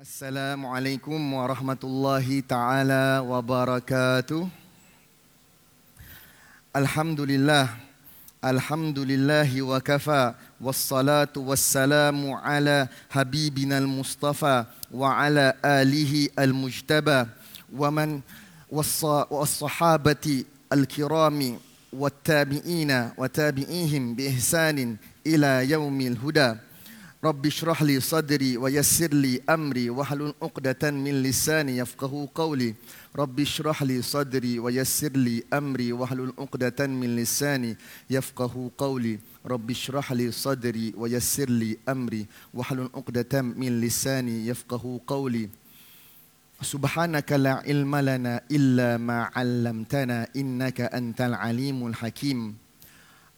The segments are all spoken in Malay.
السلام عليكم ورحمة الله تعالى وبركاته. الحمد لله الحمد لله وكفى والصلاة والسلام على حبيبنا المصطفى وعلى آله المجتبى ومن والصحابة الكرام والتابعين وتابعيهم بإحسان إلى يوم الهدى. رب اشرح لي صدري ويسر لي أمري واحلل عقدة من لساني يفقه قولي. رب اشرح لي صدري ويسر لي أمري واحلل عقدة من لساني يفقه قولي. رب اشرح لي صدري ويسر لي أمري واحلل عقدة من لساني يفقه قولي. سبحانك لا علم لنا إلا ما علمتنا إنك أنت العليم الحكيم.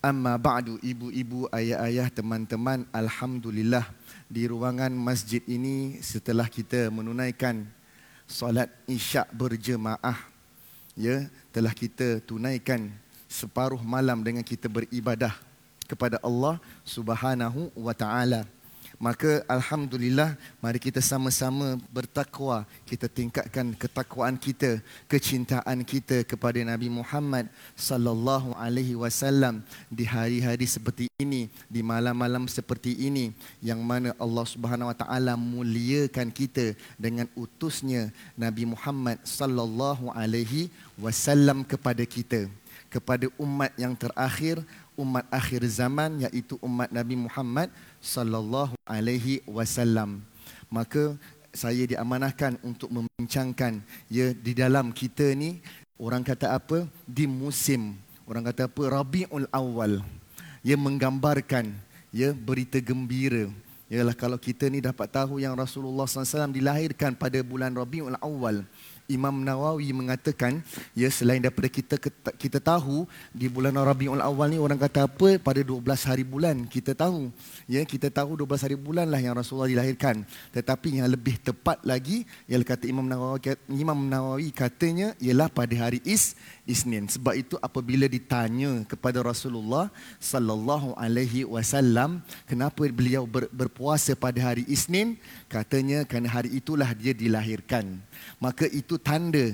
Amma ba'du ibu-ibu, ayah-ayah, teman-teman, alhamdulillah di ruangan masjid ini setelah kita menunaikan solat Isyak berjemaah ya, telah kita tunaikan separuh malam dengan kita beribadah kepada Allah Subhanahu wa taala. Maka Alhamdulillah mari kita sama-sama bertakwa. Kita tingkatkan ketakwaan kita Kecintaan kita kepada Nabi Muhammad Sallallahu Alaihi Wasallam Di hari-hari seperti ini Di malam-malam seperti ini Yang mana Allah Subhanahu Wa Taala muliakan kita Dengan utusnya Nabi Muhammad Sallallahu Alaihi Wasallam kepada kita. Kepada umat yang terakhir Umat akhir zaman Iaitu umat Nabi Muhammad sallallahu alaihi wasallam. Maka saya diamanahkan untuk membincangkan ya di dalam kita ni orang kata apa? Di musim. Orang kata apa? Rabiul Awal ya menggambarkan ya berita gembira. Ialah kalau kita ni dapat tahu yang Rasulullah SAW dilahirkan pada bulan Rabiul Awal Imam Nawawi mengatakan ya selain daripada kita kita tahu di bulan Rabiul Awal ni orang kata apa? Pada 12 hari bulan kita tahu. Ya kita tahu 12 hari bulan lah yang Rasulullah dilahirkan. Tetapi yang lebih tepat lagi ialah kata Imam Nawawi Imam Nawawi katanya ialah pada hari Is Isnin. Sebab itu apabila ditanya kepada Rasulullah sallallahu alaihi wasallam kenapa beliau ber, berpuasa pada hari Isnin? Katanya kerana hari itulah dia dilahirkan. Maka itu tanda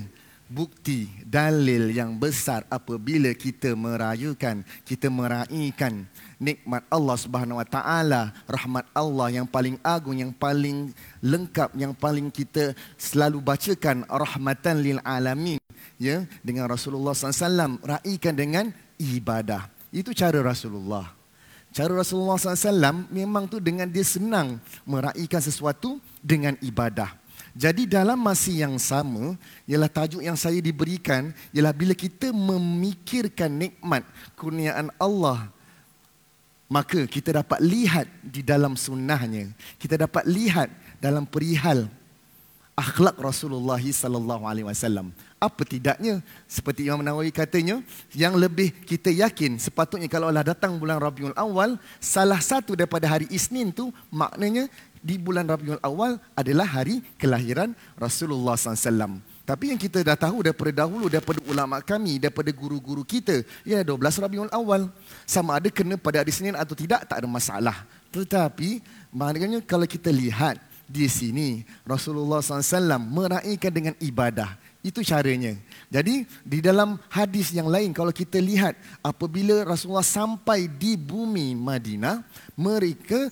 bukti dalil yang besar apabila kita merayakan kita meraihkan nikmat Allah Subhanahu wa taala rahmat Allah yang paling agung yang paling lengkap yang paling kita selalu bacakan rahmatan lil alamin ya dengan Rasulullah SAW raikan dengan ibadah itu cara Rasulullah cara Rasulullah SAW memang tu dengan dia senang meraihkan sesuatu dengan ibadah jadi dalam masa yang sama, ialah tajuk yang saya diberikan, ialah bila kita memikirkan nikmat kurniaan Allah, maka kita dapat lihat di dalam sunnahnya. Kita dapat lihat dalam perihal akhlak Rasulullah sallallahu alaihi wasallam. Apa tidaknya seperti Imam Nawawi katanya yang lebih kita yakin sepatutnya kalau Allah datang bulan Rabiul Awal salah satu daripada hari Isnin tu maknanya di bulan Rabiul Awal adalah hari kelahiran Rasulullah SAW. Tapi yang kita dah tahu daripada dahulu, daripada ulama kami, daripada guru-guru kita, ya 12 Rabiul Awal. Sama ada kena pada hari Senin atau tidak, tak ada masalah. Tetapi, maknanya kalau kita lihat di sini, Rasulullah SAW meraihkan dengan ibadah. Itu caranya. Jadi, di dalam hadis yang lain, kalau kita lihat apabila Rasulullah sampai di bumi Madinah, mereka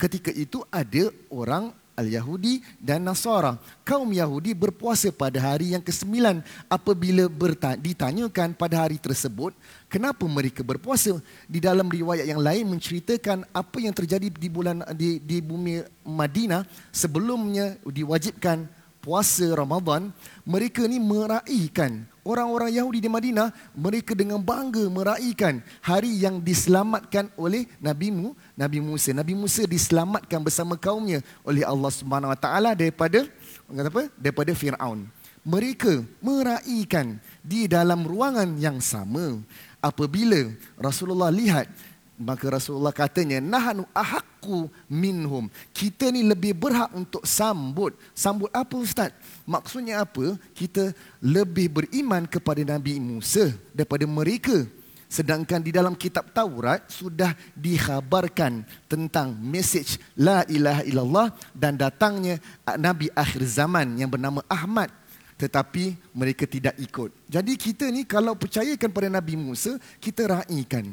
ketika itu ada orang Al-Yahudi dan Nasara. Kaum Yahudi berpuasa pada hari yang ke-9 apabila ditanyakan pada hari tersebut kenapa mereka berpuasa. Di dalam riwayat yang lain menceritakan apa yang terjadi di bulan di, di bumi Madinah sebelumnya diwajibkan puasa Ramadan, mereka ni meraihkan orang-orang Yahudi di Madinah, mereka dengan bangga meraihkan hari yang diselamatkan oleh Nabi Mu, Nabi Musa. Nabi Musa diselamatkan bersama kaumnya oleh Allah Subhanahu Wa Taala daripada kata apa? daripada Firaun. Mereka meraihkan di dalam ruangan yang sama apabila Rasulullah lihat maka Rasulullah katanya nahnu ahqqu minhum kita ni lebih berhak untuk sambut sambut apa ustaz maksudnya apa kita lebih beriman kepada Nabi Musa daripada mereka Sedangkan di dalam kitab Taurat sudah dikhabarkan tentang mesej La ilaha illallah dan datangnya Nabi akhir zaman yang bernama Ahmad. Tetapi mereka tidak ikut. Jadi kita ni kalau percayakan pada Nabi Musa, kita raikan.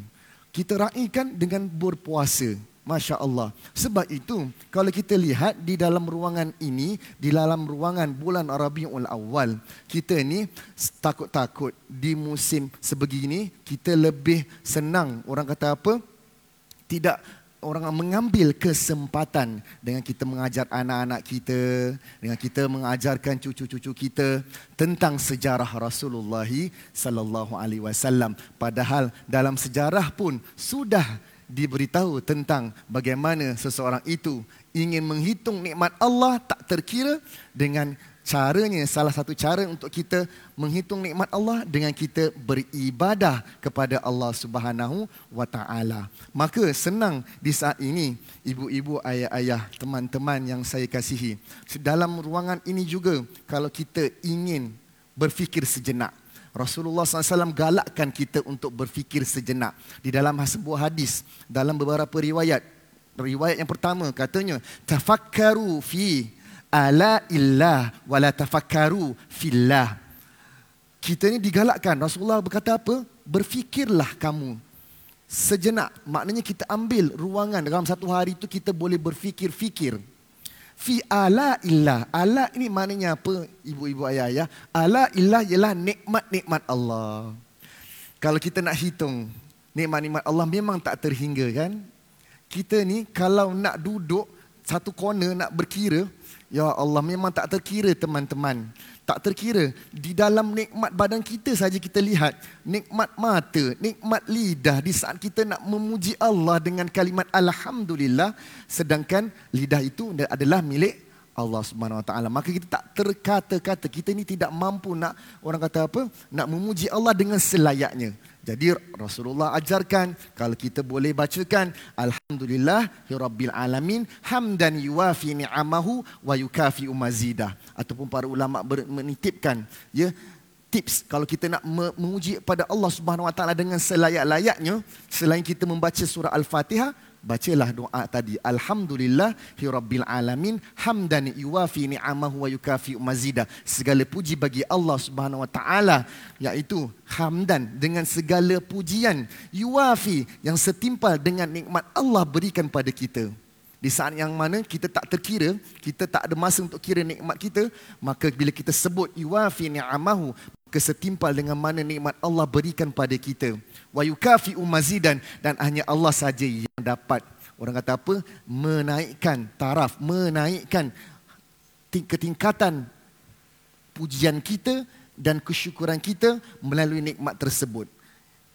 Kita raikan dengan berpuasa. Masya Allah. Sebab itu, kalau kita lihat di dalam ruangan ini, di dalam ruangan bulan Arabiul Awal, kita ni takut-takut di musim sebegini, kita lebih senang. Orang kata apa? Tidak orang mengambil kesempatan dengan kita mengajar anak-anak kita, dengan kita mengajarkan cucu-cucu kita tentang sejarah Rasulullah sallallahu alaihi wasallam. Padahal dalam sejarah pun sudah diberitahu tentang bagaimana seseorang itu ingin menghitung nikmat Allah tak terkira dengan caranya salah satu cara untuk kita menghitung nikmat Allah dengan kita beribadah kepada Allah Subhanahu wa taala. Maka senang di saat ini ibu-ibu ayah-ayah teman-teman yang saya kasihi dalam ruangan ini juga kalau kita ingin berfikir sejenak Rasulullah SAW galakkan kita untuk berfikir sejenak. Di dalam sebuah hadis, dalam beberapa riwayat. Riwayat yang pertama katanya, Tafakkaru fi ala illah wala tafakkaru fillah. Kita ni digalakkan. Rasulullah berkata apa? Berfikirlah kamu sejenak. Maknanya kita ambil ruangan dalam satu hari itu kita boleh berfikir-fikir fi ala illah. Ala ini maknanya apa? Ibu-ibu ayah-ayah. Ala illah ialah nikmat-nikmat Allah. Kalau kita nak hitung nikmat-nikmat Allah memang tak terhingga kan? Kita ni kalau nak duduk satu corner nak berkira, ya Allah memang tak terkira teman-teman. Tak terkira. Di dalam nikmat badan kita saja kita lihat nikmat mata nikmat lidah di saat kita nak memuji Allah dengan kalimat alhamdulillah sedangkan lidah itu adalah milik Allah Subhanahu Wa Taala. Maka kita tak terkata-kata kita ini tidak mampu nak orang kata apa nak memuji Allah dengan selayaknya jadi Rasulullah ajarkan kalau kita boleh bacakan alhamdulillah rabbil alamin hamdan yuwafi ni'amahu wa yukafi umazidah ataupun para ulama menitipkan ya tips. Kalau kita nak menguji pada Allah Subhanahu wa taala dengan selayak-layaknya selain kita membaca surah al-Fatihah bacalah doa tadi. Alhamdulillah rabbil alamin hamdan yuwafi ni'amahu wa yukafi mazida. Segala puji bagi Allah Subhanahu wa taala iaitu hamdan dengan segala pujian yuwafi yang setimpal dengan nikmat Allah berikan pada kita. Di saat yang mana kita tak terkira kita tak ada masa untuk kira nikmat kita maka bila kita sebut yuwafi ni'amahu kesetimpal dengan mana nikmat Allah berikan pada kita. Wa yukafi umazidan dan hanya Allah saja yang dapat. Orang kata apa? Menaikkan taraf menaikkan ketingkatan pujian kita dan kesyukuran kita melalui nikmat tersebut.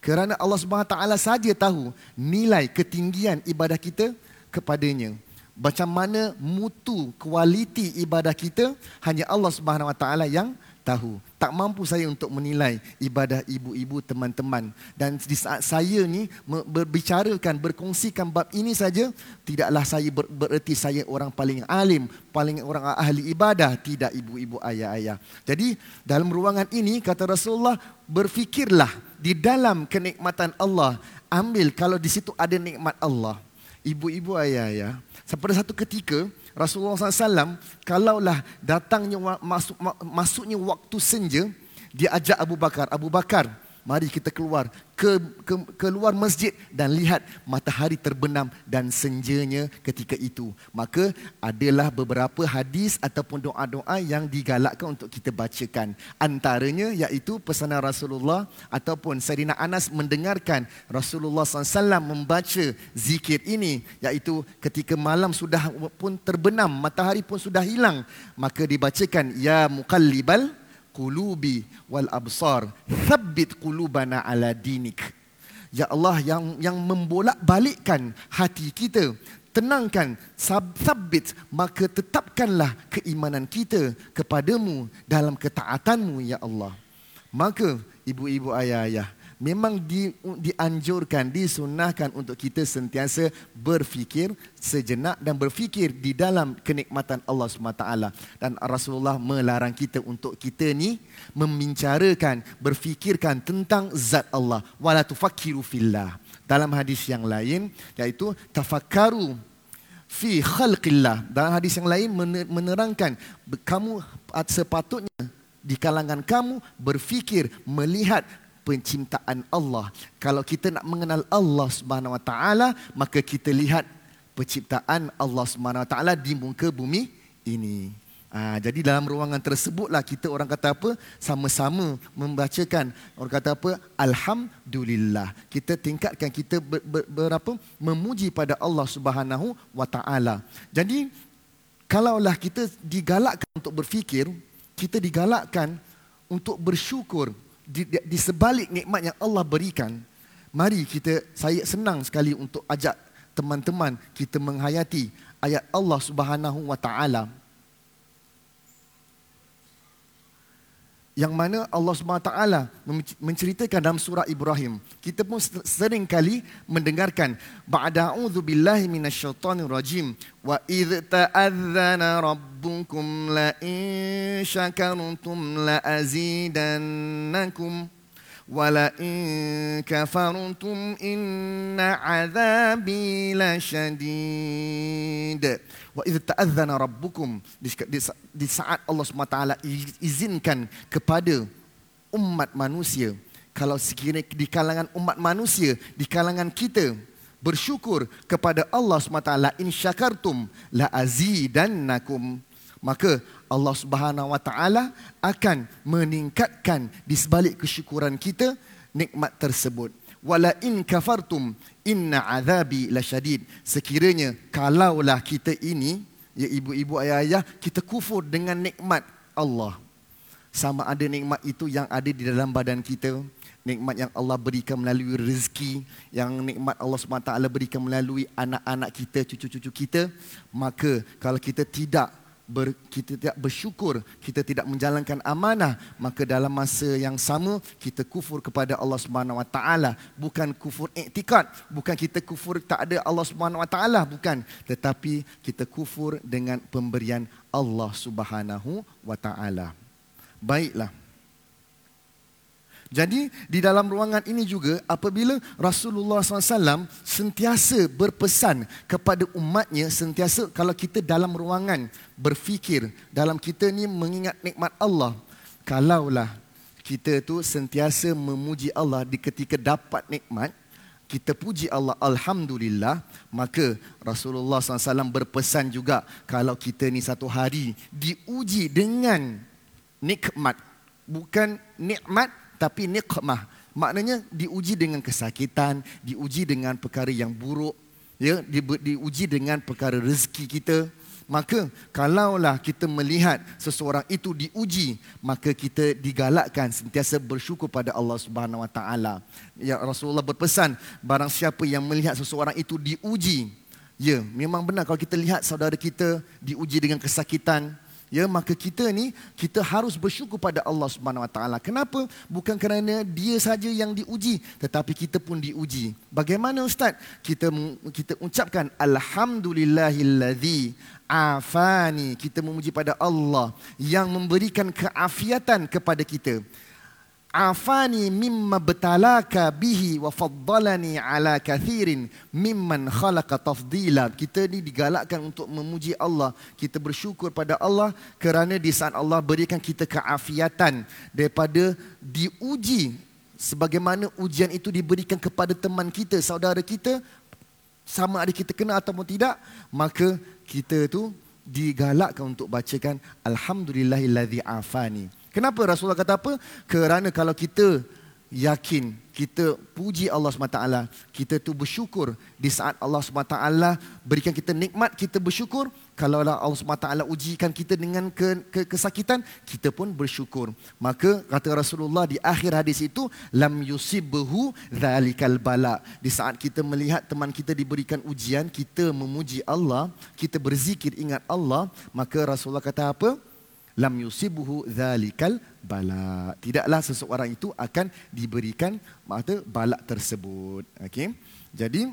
Kerana Allah Subhanahu taala saja tahu nilai ketinggian ibadah kita kepadanya. Macam mana mutu kualiti ibadah kita hanya Allah Subhanahu wa taala yang tahu. Tak mampu saya untuk menilai ibadah ibu-ibu teman-teman. Dan di saat saya ni berbicarakan, berkongsikan bab ini saja, tidaklah saya ber- bererti saya orang paling alim, paling orang ahli ibadah. Tidak ibu-ibu ayah-ayah. Jadi dalam ruangan ini, kata Rasulullah, berfikirlah di dalam kenikmatan Allah. Ambil kalau di situ ada nikmat Allah. Ibu-ibu ayah-ayah, pada satu ketika, Rasulullah SAW, kalaulah datangnya masuk, masuknya waktu senja, dia ajak Abu Bakar. Abu Bakar, mari kita keluar ke, ke keluar masjid dan lihat matahari terbenam dan senjanya ketika itu. Maka adalah beberapa hadis ataupun doa-doa yang digalakkan untuk kita bacakan. Antaranya iaitu pesanan Rasulullah ataupun Sayyidina Anas mendengarkan Rasulullah SAW membaca zikir ini iaitu ketika malam sudah pun terbenam, matahari pun sudah hilang. Maka dibacakan Ya Muqallibal qulubi wal absar. Thabbit qulubana ala dinik. Ya Allah yang yang membolak-balikkan hati kita tenangkan sabbit maka tetapkanlah keimanan kita kepadamu dalam ketaatanmu ya Allah. Maka ibu-ibu ayah-ayah memang di, dianjurkan, disunahkan untuk kita sentiasa berfikir sejenak dan berfikir di dalam kenikmatan Allah SWT. Dan Rasulullah melarang kita untuk kita ni membicarakan, berfikirkan tentang zat Allah. Wala tufakkiru fillah. Dalam hadis yang lain, iaitu tafakkaru fi khalqillah. Dalam hadis yang lain menerangkan kamu sepatutnya di kalangan kamu berfikir melihat penciptaan Allah. Kalau kita nak mengenal Allah Subhanahu Wa Taala, maka kita lihat penciptaan Allah Subhanahu Wa Taala di muka bumi ini. Ha, jadi dalam ruangan tersebutlah kita orang kata apa? Sama-sama membacakan orang kata apa? Alhamdulillah. Kita tingkatkan kita ber, ber, berapa? Memuji pada Allah Subhanahu Wa Taala. Jadi kalaulah kita digalakkan untuk berfikir, kita digalakkan untuk bersyukur di, di sebalik nikmat yang Allah berikan, mari kita saya senang sekali untuk ajak teman-teman kita menghayati ayat Allah Subhanahu wa taala yang mana Allah SWT menceritakan dalam surah Ibrahim. Kita pun sering kali mendengarkan ba'da a'udzu billahi minasyaitonir rajim wa idz ta'adzana rabbukum la in syakartum la kafartum inna 'adzabi lasyadid wa idh ta'adzana rabbukum di saat Allah SWT izinkan kepada umat manusia kalau sekiranya di kalangan umat manusia di kalangan kita bersyukur kepada Allah SWT in syakartum la azidannakum maka Allah Subhanahu wa taala akan meningkatkan di sebalik kesyukuran kita nikmat tersebut. Wala in kafartum inna azabi lasyadid. Sekiranya kalaulah kita ini ya ibu-ibu ayah-ayah kita kufur dengan nikmat Allah. Sama ada nikmat itu yang ada di dalam badan kita. Nikmat yang Allah berikan melalui rezeki yang nikmat Allah SWT berikan melalui anak-anak kita cucu-cucu kita. Maka kalau kita tidak ber, kita tidak bersyukur, kita tidak menjalankan amanah, maka dalam masa yang sama kita kufur kepada Allah Subhanahu Wa Taala, bukan kufur iktikad, bukan kita kufur tak ada Allah Subhanahu Wa Taala, bukan, tetapi kita kufur dengan pemberian Allah Subhanahu Wa Taala. Baiklah. Jadi di dalam ruangan ini juga apabila Rasulullah SAW sentiasa berpesan kepada umatnya sentiasa kalau kita dalam ruangan berfikir dalam kita ni mengingat nikmat Allah kalaulah kita tu sentiasa memuji Allah di ketika dapat nikmat kita puji Allah Alhamdulillah maka Rasulullah SAW berpesan juga kalau kita ni satu hari diuji dengan nikmat bukan nikmat tapi nikmah maknanya diuji dengan kesakitan diuji dengan perkara yang buruk ya di, diuji dengan perkara rezeki kita. Maka kalaulah kita melihat seseorang itu diuji maka kita digalakkan sentiasa bersyukur pada Allah Subhanahu Wa Taala. Ya Rasulullah berpesan barang siapa yang melihat seseorang itu diuji ya memang benar kalau kita lihat saudara kita diuji dengan kesakitan ya maka kita ni kita harus bersyukur pada Allah Subhanahu Wa Taala. Kenapa? Bukan kerana dia saja yang diuji, tetapi kita pun diuji. Bagaimana ustaz? Kita kita ucapkan alhamdulillahillazi afani. Kita memuji pada Allah yang memberikan keafiatan kepada kita afani mimma betalaka bihi wa faddalani ala kathirin mimman khalaqa tafdila. Kita ni digalakkan untuk memuji Allah. Kita bersyukur pada Allah kerana di saat Allah berikan kita keafiatan daripada diuji sebagaimana ujian itu diberikan kepada teman kita saudara kita. Sama ada kita kena ataupun tidak maka kita tu digalakkan untuk bacakan alhamdulillahillazi afani Kenapa Rasulullah kata apa? Kerana kalau kita yakin, kita puji Allah SWT, kita tu bersyukur di saat Allah SWT berikan kita nikmat, kita bersyukur. Kalau Allah SWT ujikan kita dengan ke, ke, kesakitan, kita pun bersyukur. Maka kata Rasulullah di akhir hadis itu, lam yusibhu dhalikal bala. Di saat kita melihat teman kita diberikan ujian, kita memuji Allah, kita berzikir ingat Allah, maka Rasulullah kata apa? Lam yusibuhu dzalikal bala. Tidaklah seseorang itu akan diberikan mata balak tersebut. Okey. Jadi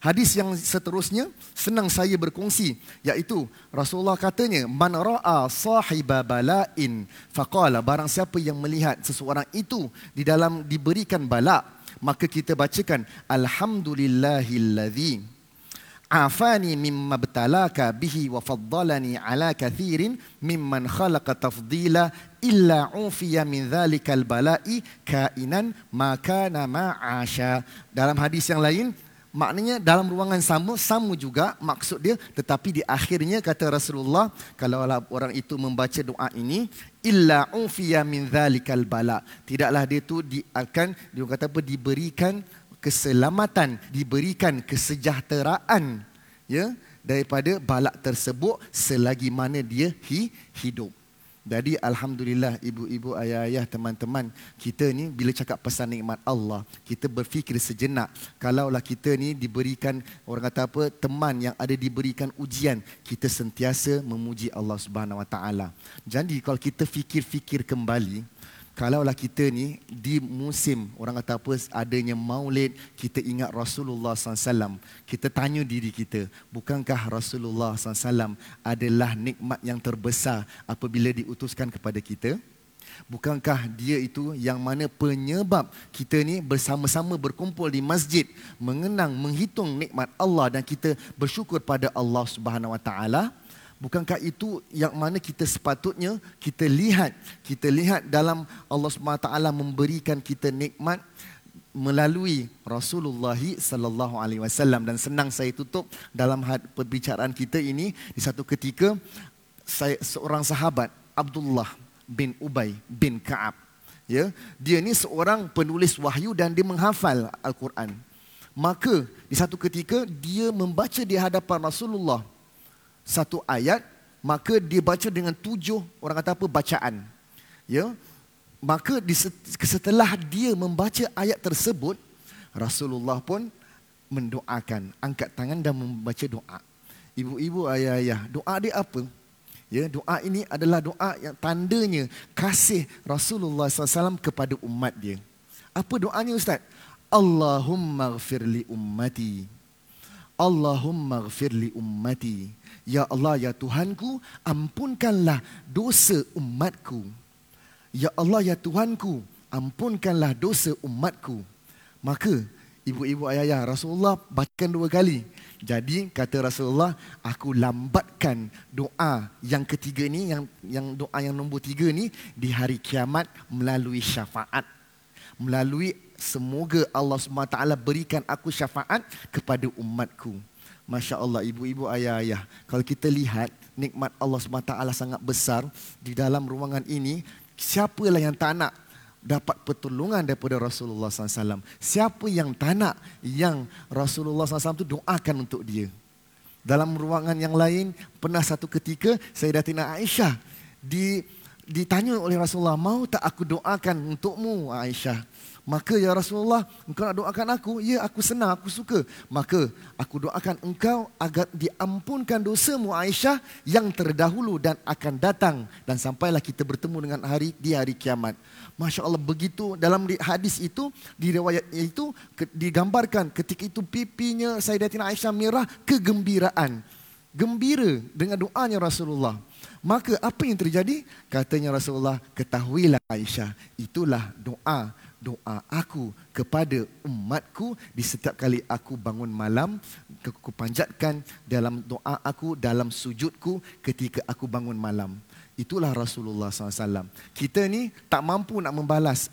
Hadis yang seterusnya senang saya berkongsi iaitu Rasulullah katanya man ra'a sahiba bala'in faqala barang siapa yang melihat seseorang itu di dalam diberikan bala maka kita bacakan alhamdulillahillazi afani mimma btalaka bihi wa faddalani ala kathirin mimman khalaqa tafdila illa ufiya min dhalikal bala'i kainan ma kana ma'asha dalam hadis yang lain Maknanya dalam ruangan sama, sama juga maksud dia. Tetapi di akhirnya kata Rasulullah, kalau orang itu membaca doa ini, illa ufiya min dhalikal bala. Tidaklah dia tu di, akan dia kata apa diberikan keselamatan, diberikan kesejahteraan ya daripada balak tersebut selagi mana dia hi, hidup. Jadi Alhamdulillah ibu-ibu, ayah-ayah, teman-teman Kita ni bila cakap pesan nikmat Allah Kita berfikir sejenak Kalaulah kita ni diberikan Orang kata apa Teman yang ada diberikan ujian Kita sentiasa memuji Allah Subhanahu Wa Taala. Jadi kalau kita fikir-fikir kembali kalaulah kita ni di musim orang kata apa adanya maulid kita ingat Rasulullah SAW kita tanya diri kita bukankah Rasulullah SAW adalah nikmat yang terbesar apabila diutuskan kepada kita? Bukankah dia itu yang mana penyebab kita ni bersama-sama berkumpul di masjid mengenang menghitung nikmat Allah dan kita bersyukur pada Allah Subhanahu Wa Taala Bukankah itu yang mana kita sepatutnya kita lihat kita lihat dalam Allah SWT memberikan kita nikmat melalui Rasulullah sallallahu alaihi wasallam. Dan senang saya tutup dalam perbicaraan kita ini di satu ketika saya seorang sahabat Abdullah bin Ubay bin Ka'ab. Ya dia ni seorang penulis wahyu dan dia menghafal al-Quran. Maka di satu ketika dia membaca di hadapan Rasulullah satu ayat maka dia baca dengan tujuh orang kata apa bacaan. Ya? Maka setelah dia membaca ayat tersebut Rasulullah pun mendoakan angkat tangan dan membaca doa. Ibu-ibu ayah-ayah doa dia apa? Ya doa ini adalah doa yang tandanya kasih Rasulullah SAW kepada umat dia. Apa doanya ustaz? Allahumma ghafirli ummati. Allahumma ghafirli ummati Ya Allah, ya Tuhanku, ampunkanlah dosa umatku. Ya Allah, ya Tuhanku, ampunkanlah dosa umatku. Maka, ibu-ibu ayah-ayah, Rasulullah bacakan dua kali. Jadi, kata Rasulullah, aku lambatkan doa yang ketiga ni, yang yang doa yang nombor tiga ni, di hari kiamat melalui syafaat. Melalui semoga Allah SWT berikan aku syafaat kepada umatku. Masya Allah ibu-ibu ayah-ayah. Kalau kita lihat nikmat Allah SWT sangat besar di dalam ruangan ini. Siapalah yang tak nak dapat pertolongan daripada Rasulullah SAW. Siapa yang tak nak yang Rasulullah SAW itu doakan untuk dia. Dalam ruangan yang lain pernah satu ketika Sayyidatina Aisyah di, ditanya oleh Rasulullah. Mau tak aku doakan untukmu Aisyah? Maka ya Rasulullah, engkau nak doakan aku? Ya, aku senang, aku suka. Maka aku doakan engkau agar diampunkan dosamu Aisyah yang terdahulu dan akan datang. Dan sampailah kita bertemu dengan hari di hari kiamat. Masya Allah begitu dalam hadis itu, di riwayat itu digambarkan ketika itu pipinya Sayyidatina Aisyah merah kegembiraan. Gembira dengan doanya Rasulullah. Maka apa yang terjadi? Katanya Rasulullah, ketahuilah Aisyah, itulah doa doa aku kepada umatku. Di setiap kali aku bangun malam aku panjatkan dalam doa aku dalam sujudku ketika aku bangun malam. Itulah Rasulullah SAW kita ni tak mampu nak membalas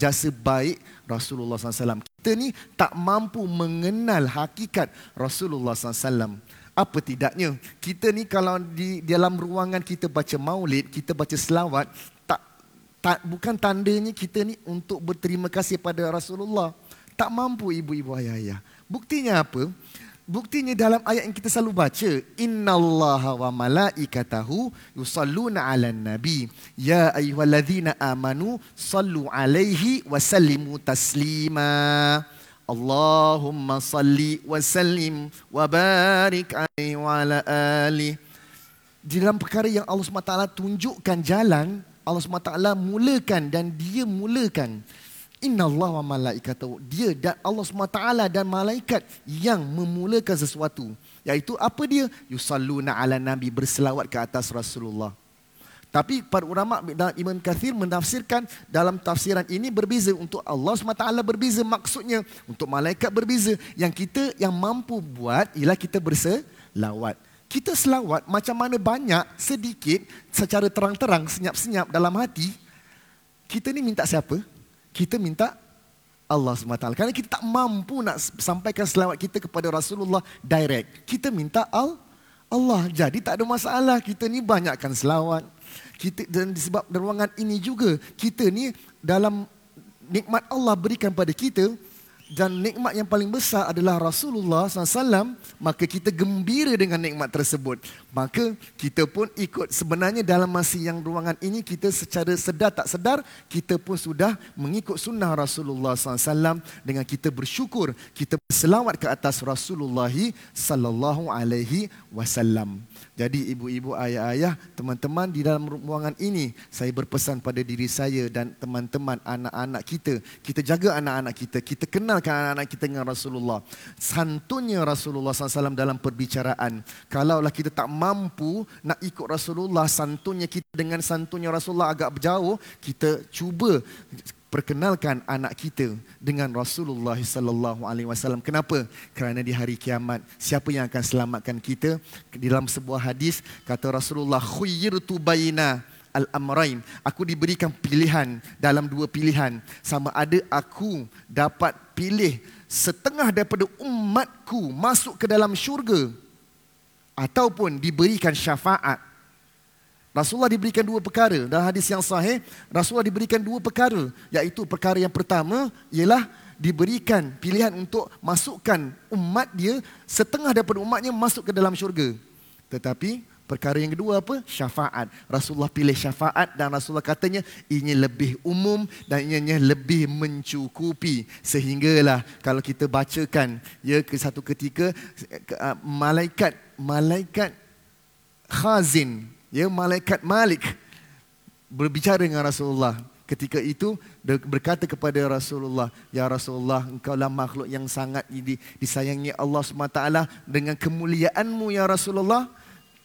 jasa baik Rasulullah SAW kita ni tak mampu mengenal hakikat Rasulullah SAW apa tidaknya kita ni kalau di dalam ruangan kita baca maulid kita baca selawat tak, bukan tandanya kita ni untuk berterima kasih pada Rasulullah. Tak mampu ibu-ibu ayah-ayah. Buktinya apa? Buktinya dalam ayat yang kita selalu baca, Inna Allah wa malaikatahu yusalluna ala nabi. Ya ayyuhalladzina amanu sallu alaihi wa sallimu taslima. Allahumma salli wa sallim wa barik alaihi wa ala alihi di dalam perkara yang Allah SWT tunjukkan jalan, Allah SWT mulakan dan dia mulakan. Inna Allah wa malaikatahu. Dia dan Allah SWT dan malaikat yang memulakan sesuatu. Iaitu apa dia? Yusalluna ala Nabi berselawat ke atas Rasulullah. Tapi para ulama dan Imam Kathir menafsirkan dalam tafsiran ini berbeza untuk Allah SWT berbeza maksudnya untuk malaikat berbeza yang kita yang mampu buat ialah kita berselawat kita selawat macam mana banyak, sedikit, secara terang-terang, senyap-senyap dalam hati, kita ni minta siapa? Kita minta Allah SWT. Kerana kita tak mampu nak sampaikan selawat kita kepada Rasulullah direct. Kita minta Al Allah. Jadi tak ada masalah. Kita ni banyakkan selawat. Kita, dan disebab ruangan ini juga, kita ni dalam nikmat Allah berikan pada kita, dan nikmat yang paling besar adalah Rasulullah SAW, maka kita gembira dengan nikmat tersebut. Maka kita pun ikut sebenarnya dalam masa yang ruangan ini kita secara sedar tak sedar kita pun sudah mengikut sunnah Rasulullah SAW dengan kita bersyukur kita berselawat ke atas Rasulullah Sallallahu Alaihi Wasallam. Jadi ibu-ibu, ayah-ayah, teman-teman di dalam ruangan ini, saya berpesan pada diri saya dan teman-teman, anak-anak kita. Kita jaga anak-anak kita. Kita kenalkan anak-anak kita dengan Rasulullah. Santunnya Rasulullah SAW dalam perbicaraan. Kalaulah kita tak mampu nak ikut Rasulullah, santunnya kita dengan santunnya Rasulullah agak berjauh, kita cuba perkenalkan anak kita dengan Rasulullah sallallahu alaihi wasallam. Kenapa? Kerana di hari kiamat siapa yang akan selamatkan kita? Dalam sebuah hadis kata Rasulullah khayyirtu baina al-amrain. Aku diberikan pilihan dalam dua pilihan. Sama ada aku dapat pilih setengah daripada umatku masuk ke dalam syurga ataupun diberikan syafaat Rasulullah diberikan dua perkara. Dalam hadis yang sahih, Rasulullah diberikan dua perkara. Iaitu perkara yang pertama ialah diberikan pilihan untuk masukkan umat dia, setengah daripada umatnya masuk ke dalam syurga. Tetapi perkara yang kedua apa? Syafaat. Rasulullah pilih syafaat dan Rasulullah katanya ini lebih umum dan ianya lebih mencukupi. Sehinggalah kalau kita bacakan ya ke satu ketika uh, malaikat malaikat khazin ya malaikat Malik berbicara dengan Rasulullah ketika itu berkata kepada Rasulullah ya Rasulullah engkaulah makhluk yang sangat disayangi Allah SWT dengan kemuliaanmu ya Rasulullah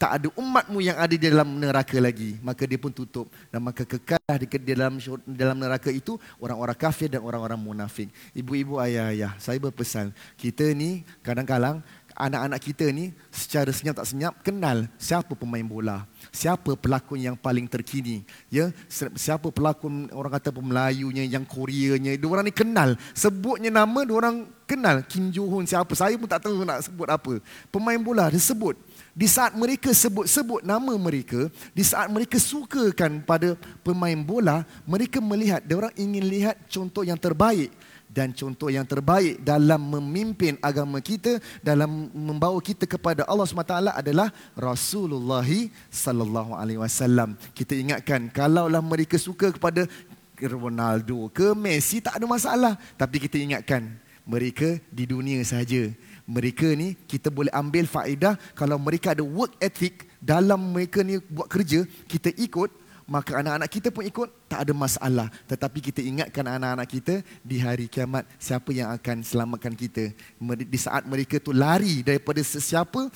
tak ada umatmu yang ada di dalam neraka lagi. Maka dia pun tutup. Dan maka kekal di dalam dalam neraka itu orang-orang kafir dan orang-orang munafik. Ibu-ibu ayah-ayah saya berpesan kita ni kadang-kadang anak-anak kita ni secara senyap tak senyap kenal siapa pemain bola siapa pelakon yang paling terkini ya? Siapa pelakon orang kata Melayunya yang Koreanya dua orang ni kenal. Sebutnya nama dua orang kenal. Kim Jo Hoon siapa saya pun tak tahu nak sebut apa. Pemain bola dia sebut di saat mereka sebut-sebut nama mereka, di saat mereka sukakan pada pemain bola, mereka melihat, orang ingin lihat contoh yang terbaik dan contoh yang terbaik dalam memimpin agama kita dalam membawa kita kepada Allah SWT adalah Rasulullah sallallahu alaihi wasallam. Kita ingatkan kalaulah mereka suka kepada Ronaldo ke Messi tak ada masalah tapi kita ingatkan mereka di dunia saja. Mereka ni kita boleh ambil faedah. Kalau mereka ada work ethic dalam mereka ni buat kerja kita ikut maka anak-anak kita pun ikut. Tak ada masalah. Tetapi kita ingatkan anak-anak kita di hari kiamat siapa yang akan selamatkan kita? Di saat mereka tu lari daripada sesiapa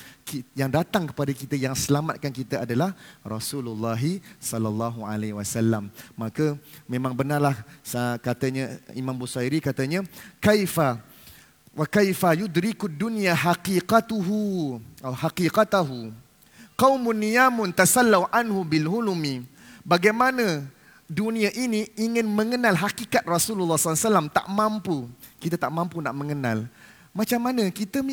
yang datang kepada kita yang selamatkan kita adalah Rasulullah sallallahu alaihi wasallam. Maka memang benarlah katanya Imam Busairi katanya kaifa wa kaifa yudriku dunya haqiqatuhu atau haqiqatahu qaumun niyamun tasallau anhu bil hulumi bagaimana dunia ini ingin mengenal hakikat Rasulullah SAW tak mampu. Kita tak mampu nak mengenal. Macam mana kita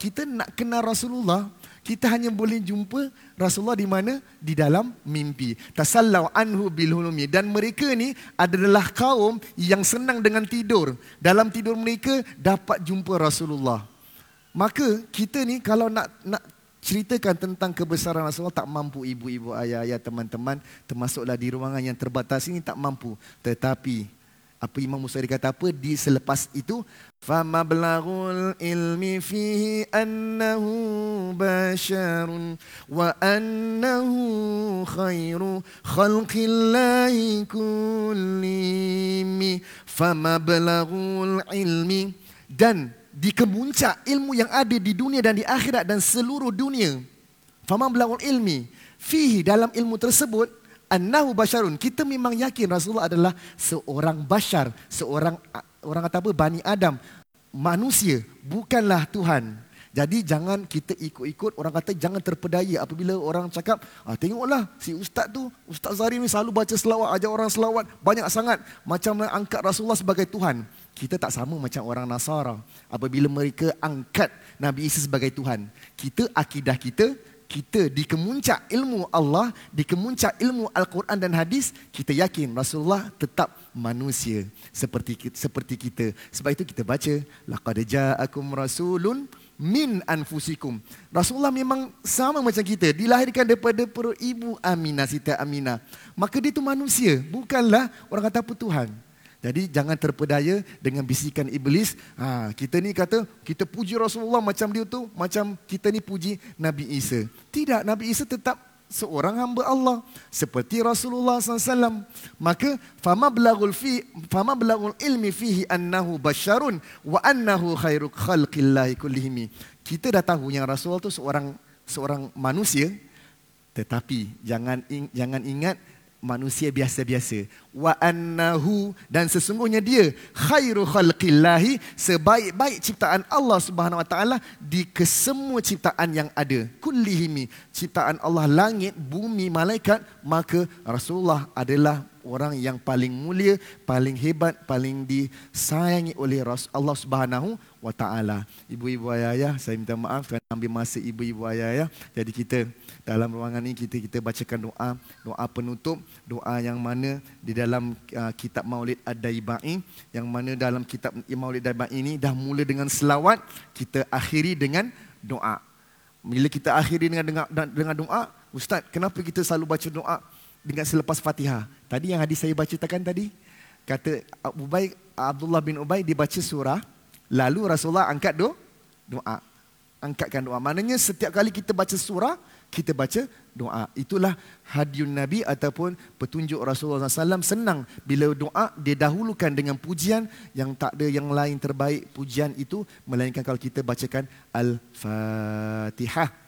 kita nak kenal Rasulullah? Kita hanya boleh jumpa Rasulullah di mana? Di dalam mimpi. Tasallau anhu bil hulumi. Dan mereka ni adalah kaum yang senang dengan tidur. Dalam tidur mereka dapat jumpa Rasulullah. Maka kita ni kalau nak nak ceritakan tentang kebesaran Rasulullah tak mampu ibu-ibu ayah-ayah teman-teman termasuklah di ruangan yang terbatas ini tak mampu tetapi Apa Imam Musairi kata apa di selepas itu? Famablagul ilmi fihi annahu basharun wa annahu khairu khalqillahi kullimi. Famablagul ilmi dan di kemuncak ilmu yang ada di dunia dan di akhirat dan seluruh dunia. Famablagul ilmi fihi dalam ilmu tersebut annahu basharun. Kita memang yakin Rasulullah adalah seorang bashar seorang orang kata apa bani Adam. Manusia bukanlah Tuhan. Jadi jangan kita ikut-ikut orang kata jangan terpedaya apabila orang cakap ah, tengoklah si ustaz tu ustaz Zari ni selalu baca selawat ajar orang selawat banyak sangat. Macam angkat Rasulullah sebagai Tuhan. Kita tak sama macam orang Nasara. Apabila mereka angkat Nabi Isa sebagai Tuhan kita akidah kita kita di kemuncak ilmu Allah, di kemuncak ilmu Al-Quran dan hadis, kita yakin Rasulullah tetap manusia seperti seperti kita. Sebab itu kita baca laqad ja'akum rasulun min anfusikum. Rasulullah memang sama macam kita, dilahirkan daripada perut ibu Aminah, Siti Aminah. Maka dia itu manusia, bukanlah orang kata apa Tuhan. Jadi jangan terpedaya dengan bisikan iblis. Ha, kita ni kata kita puji Rasulullah macam dia tu, macam kita ni puji Nabi Isa. Tidak, Nabi Isa tetap seorang hamba Allah seperti Rasulullah SAW. Maka fama belagul fi fama belagul ilmi fihi annahu basharun wa annahu khairu khalqillahi kullihim. Kita dah tahu yang Rasulullah tu seorang seorang manusia tetapi jangan jangan ingat manusia biasa-biasa. Wa annahu dan sesungguhnya dia khairu khalqillahi sebaik-baik ciptaan Allah Subhanahu wa taala di kesemua ciptaan yang ada. Kullihimi ciptaan Allah langit bumi malaikat maka Rasulullah adalah orang yang paling mulia paling hebat paling disayangi oleh Allah Subhanahu wa taala. Ibu-ibu ayah saya minta maaf kerana ambil masa ibu-ibu ayah jadi kita dalam ruangan ini kita kita bacakan doa doa penutup. Doa yang mana di dalam uh, kitab Maulid Ad-Daibai yang mana dalam kitab Maulid Ad-Daibai ini dah mula dengan selawat kita akhiri dengan doa. Bila kita akhiri dengan dengan, dengan doa ustaz kenapa kita selalu baca doa dengan selepas Fatihah tadi yang hadis saya bacakan tadi kata Ubay Abdullah bin Ubay dibaca surah lalu Rasulullah angkat do, doa angkatkan doa maknanya setiap kali kita baca surah kita baca doa. Itulah hadiun Nabi ataupun petunjuk Rasulullah SAW. Senang bila doa dia dahulukan dengan pujian yang tak ada yang lain terbaik pujian itu. Melainkan kalau kita bacakan Al-Fatihah.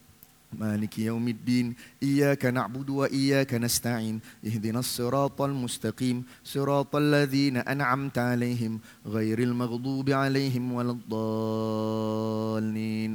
مالك يوم الدين. إياك نعبد وإياك نستعين. اهدنا الصراط المستقيم. صراط الذين أنعمت عليهم غير المغضوب عليهم ولا الضالين.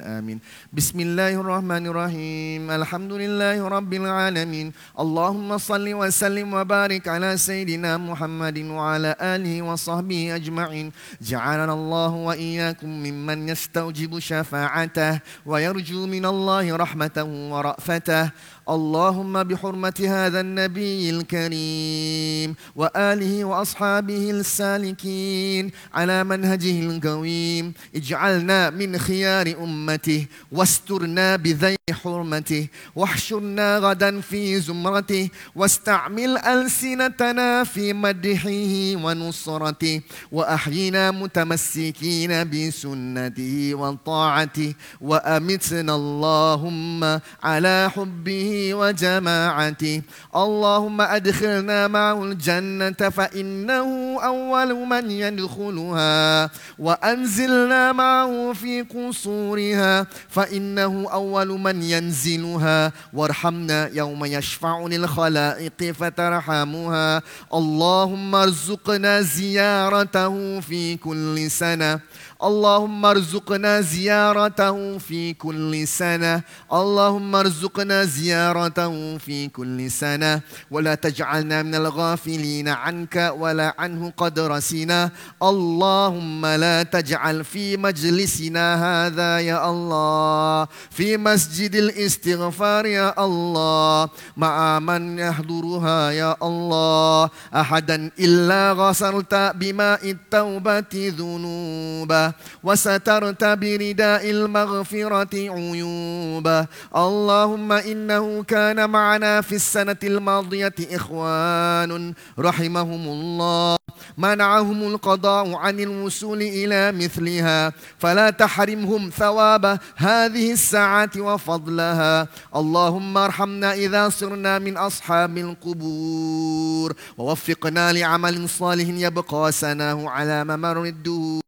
آمين. بسم الله الرحمن الرحيم. الحمد لله رب العالمين. اللهم صل وسلم وبارك على سيدنا محمد وعلى آله وصحبه أجمعين. جعلنا الله وإياكم ممن يستوجب شفاعته ويرجو من الله رحمته ورأفته اللهم بحرمة هذا النبي الكريم وآله وأصحابه السالكين على منهجه القويم. اجعلنا من خيار أمته واسترنا بذي حرمته. واحشرنا غدا في زمرته. واستعمل ألسنتنا في مدحه ونصرته. وأحينا متمسكين بسنته وطاعته. وأمتنا اللهم على حبه وجماعته. اللهم أدخلنا معه الجنة فإنه أول من يدخلها. وأنزلنا معه في قصورها فإنه أول من ينزلها. وارحمنا يوم يشفع للخلائق فترحمها. اللهم ارزقنا زيارته في كل سنة. اللهم ارزقنا زيارته في كل سنة. اللهم ارزقنا زيارته تارة في كل سنة ولا تجعلنا من الغافلين عنك ولا عنه قد رسينا. اللهم لا تجعل في مجلسنا هذا يا الله في مسجد الاستغفار يا الله مع من يحضرها يا الله. أحدا إلا غسلت بماء التوبة ذنوبه وسترت برداء المغفرة عيوبه اللهم إنه كان معنا في السنة الماضية إخوان رحمهم الله. منعهم القضاء عن الوصول إلى مثلها. فلا تحرمهم ثواب هذه الساعات وفضلها. اللهم ارحمنا إذا صرنا من أصحاب القبور. ووفقنا لعمل صالح يبقى سناه على ممر الدور.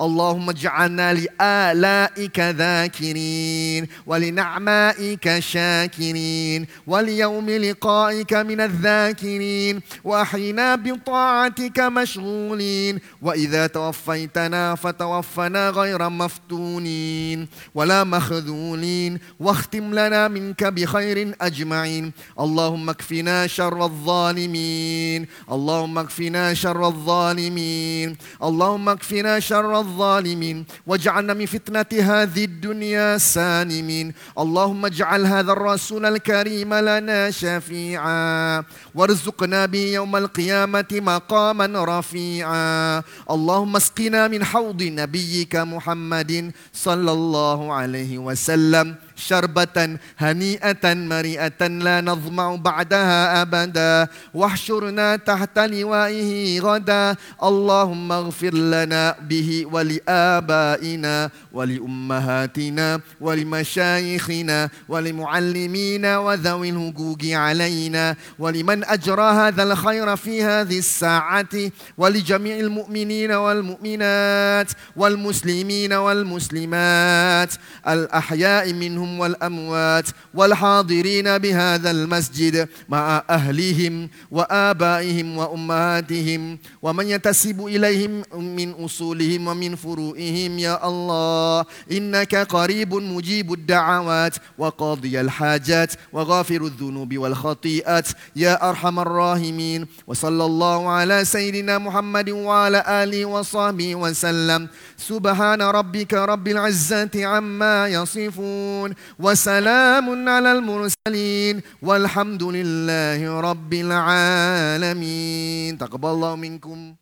اللهم اجعلنا لآلائك ذاكرين ولنعمائك شاكرين وليوم لقائك من الذاكرين وأحينا بطاعتك مشغولين. وإذا توفيتنا فتوفنا غير مفتونين. ولا مخذولين. واختم لنا منك بخير أجمعين. اللهم اكفنا شر الظالمين. اللهم اكفنا شر الظالمين. اللهم اكفنا شر الظالمين واجعلنا من فتنة هذه الدنيا سالمين. اللهم اجعل هذا الرسول الكريم لنا شفيعا. وارزقنا به يوم القيامة مقاما رفيعا. اللهم اسقنا من حوض نبيك محمد صلى الله عليه وسلم. شربة هنيئة مريئة لا نظمع بعدها أبدا. واحشرنا تحت لوائه غدا. اللهم اغفر لنا به ولآبائنا ولأمهاتنا ولمشايخنا ولمعلمينا وذوي الهجوج علينا. ولمن أجرى هذا الخير في هذه الساعة. ولجميع المؤمنين والمؤمنات والمسلمين والمسلمات. الأحياء منهم والأموات والحاضرين بهذا المسجد مع أهلهم وآبائهم وأمهاتهم ومن يتسب إليهم من أصولهم ومن فروئهم يا الله إنك قريب مجيب الدعوات وقاضي الحاجات وغافر الذنوب والخطيئات يا أرحم الراحمين وصلى الله على سيدنا محمد وعلى آله وصحبه وسلم سبحان ربك رب العزة عما يصفون وسلام على المرسلين والحمد لله رب العالمين. تقبل الله منكم.